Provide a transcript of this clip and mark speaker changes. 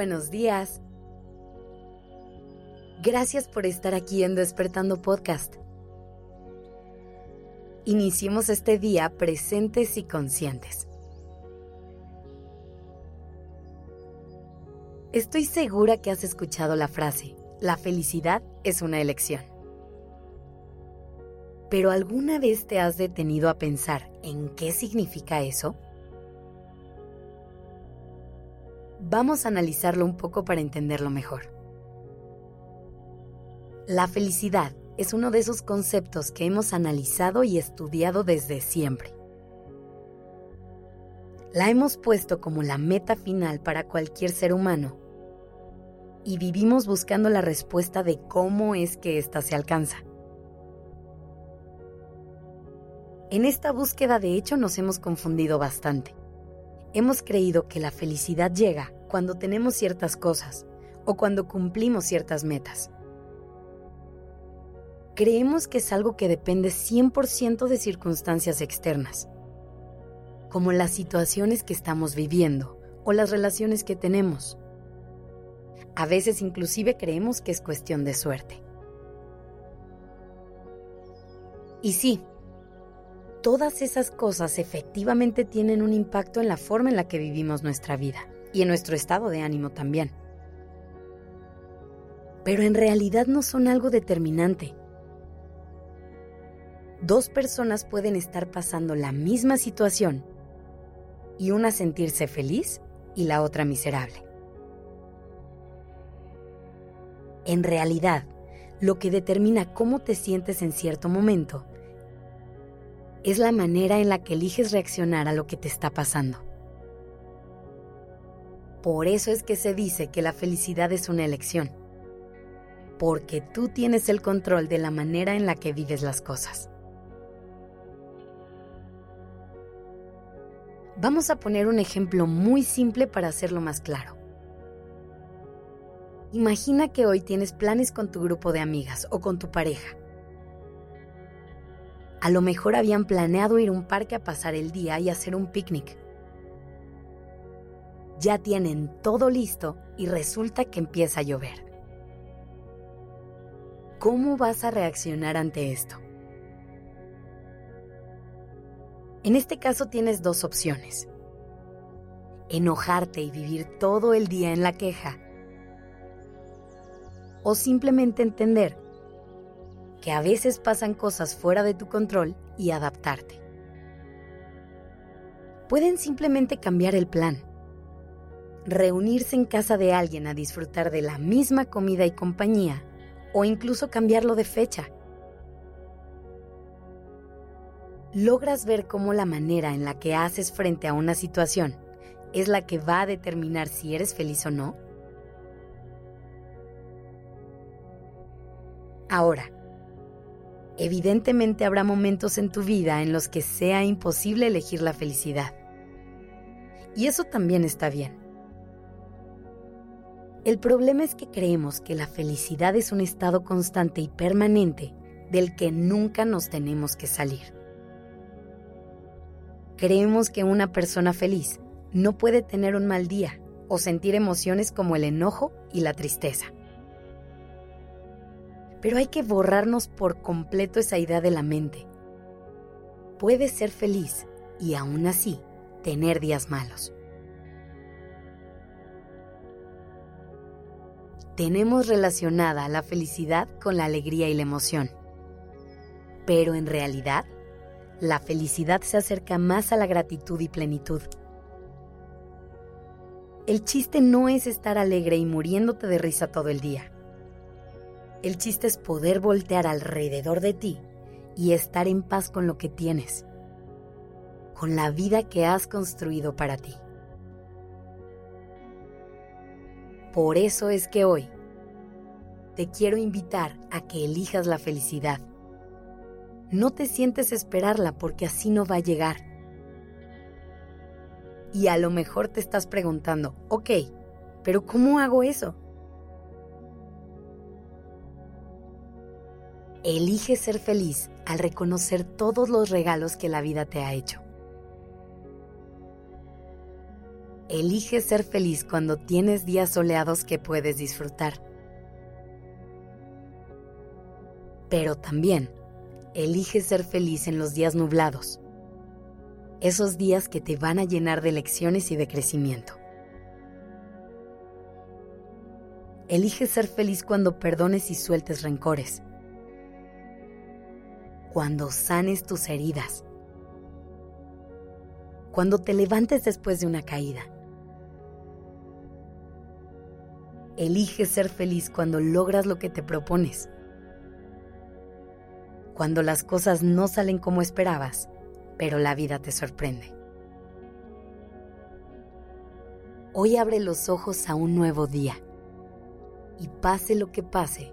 Speaker 1: buenos días. Gracias por estar aquí en Despertando Podcast. Iniciemos este día presentes y conscientes. Estoy segura que has escuchado la frase, la felicidad es una elección. Pero ¿alguna vez te has detenido a pensar en qué significa eso? Vamos a analizarlo un poco para entenderlo mejor. La felicidad es uno de esos conceptos que hemos analizado y estudiado desde siempre. La hemos puesto como la meta final para cualquier ser humano y vivimos buscando la respuesta de cómo es que ésta se alcanza. En esta búsqueda de hecho nos hemos confundido bastante. Hemos creído que la felicidad llega cuando tenemos ciertas cosas o cuando cumplimos ciertas metas. Creemos que es algo que depende 100% de circunstancias externas, como las situaciones que estamos viviendo o las relaciones que tenemos a veces inclusive creemos que es cuestión de suerte. Y sí, todas esas cosas efectivamente tienen un impacto en la forma en la que vivimos nuestra vida y en nuestro estado de ánimo también. Pero en realidad no son algo determinante. Dos personas pueden estar pasando la misma situación y una sentirse feliz y la otra miserable. En realidad, lo que determina cómo te sientes en cierto momento es la manera en la que eliges reaccionar a lo que te está pasando. Por eso es que se dice que la felicidad es una elección, porque tú tienes el control de la manera en la que vives las cosas. Vamos a poner un ejemplo muy simple para hacerlo más claro. Imagina que hoy tienes planes con tu grupo de amigas o con tu pareja. A lo mejor habían planeado ir a un parque a pasar el día y hacer un picnic. Ya tienen todo listo y resulta que empieza a llover. ¿Cómo vas a reaccionar ante esto? En este caso tienes dos opciones. Enojarte y vivir todo el día en la queja o simplemente entender que a veces pasan cosas fuera de tu control y adaptarte. Pueden simplemente cambiar el plan, reunirse en casa de alguien a disfrutar de la misma comida y compañía o incluso cambiarlo de fecha. ¿Logras ver cómo la manera en la que haces frente a una situación es la que va a determinar si eres feliz o no? Ahora, evidentemente habrá momentos en tu vida en los que sea imposible elegir la felicidad. Y eso también está bien. El problema es que creemos que la felicidad es un estado constante y permanente del que nunca nos tenemos que salir. Creemos que una persona feliz no puede tener un mal día o sentir emociones como el enojo y la tristeza. Pero hay que borrarnos por completo esa idea de la mente. Puedes ser feliz y aún así tener días malos. Tenemos relacionada la felicidad con la alegría y la emoción. Pero en realidad, la felicidad se acerca más a la gratitud y plenitud. El chiste no es estar alegre y muriéndote de risa todo el día. El chiste es poder voltear alrededor de ti y estar en paz con lo que tienes, con la vida que has construido para ti. Por eso es que hoy te quiero invitar a que elijas la felicidad. No te sientes esperarla porque así no va a llegar. Y a lo mejor te estás preguntando, ok, pero ¿cómo hago eso? Elige ser feliz al reconocer todos los regalos que la vida te ha hecho. Elige ser feliz cuando tienes días soleados que puedes disfrutar. Pero también, elige ser feliz en los días nublados. Esos días que te van a llenar de lecciones y de crecimiento. Elige ser feliz cuando perdones y sueltes rencores. Cuando sanes tus heridas. Cuando te levantes después de una caída Elige ser feliz cuando logras lo que te propones. Cuando las cosas no salen como esperabas, pero la vida te sorprende. Hoy abre los ojos a un nuevo día y pase lo que pase,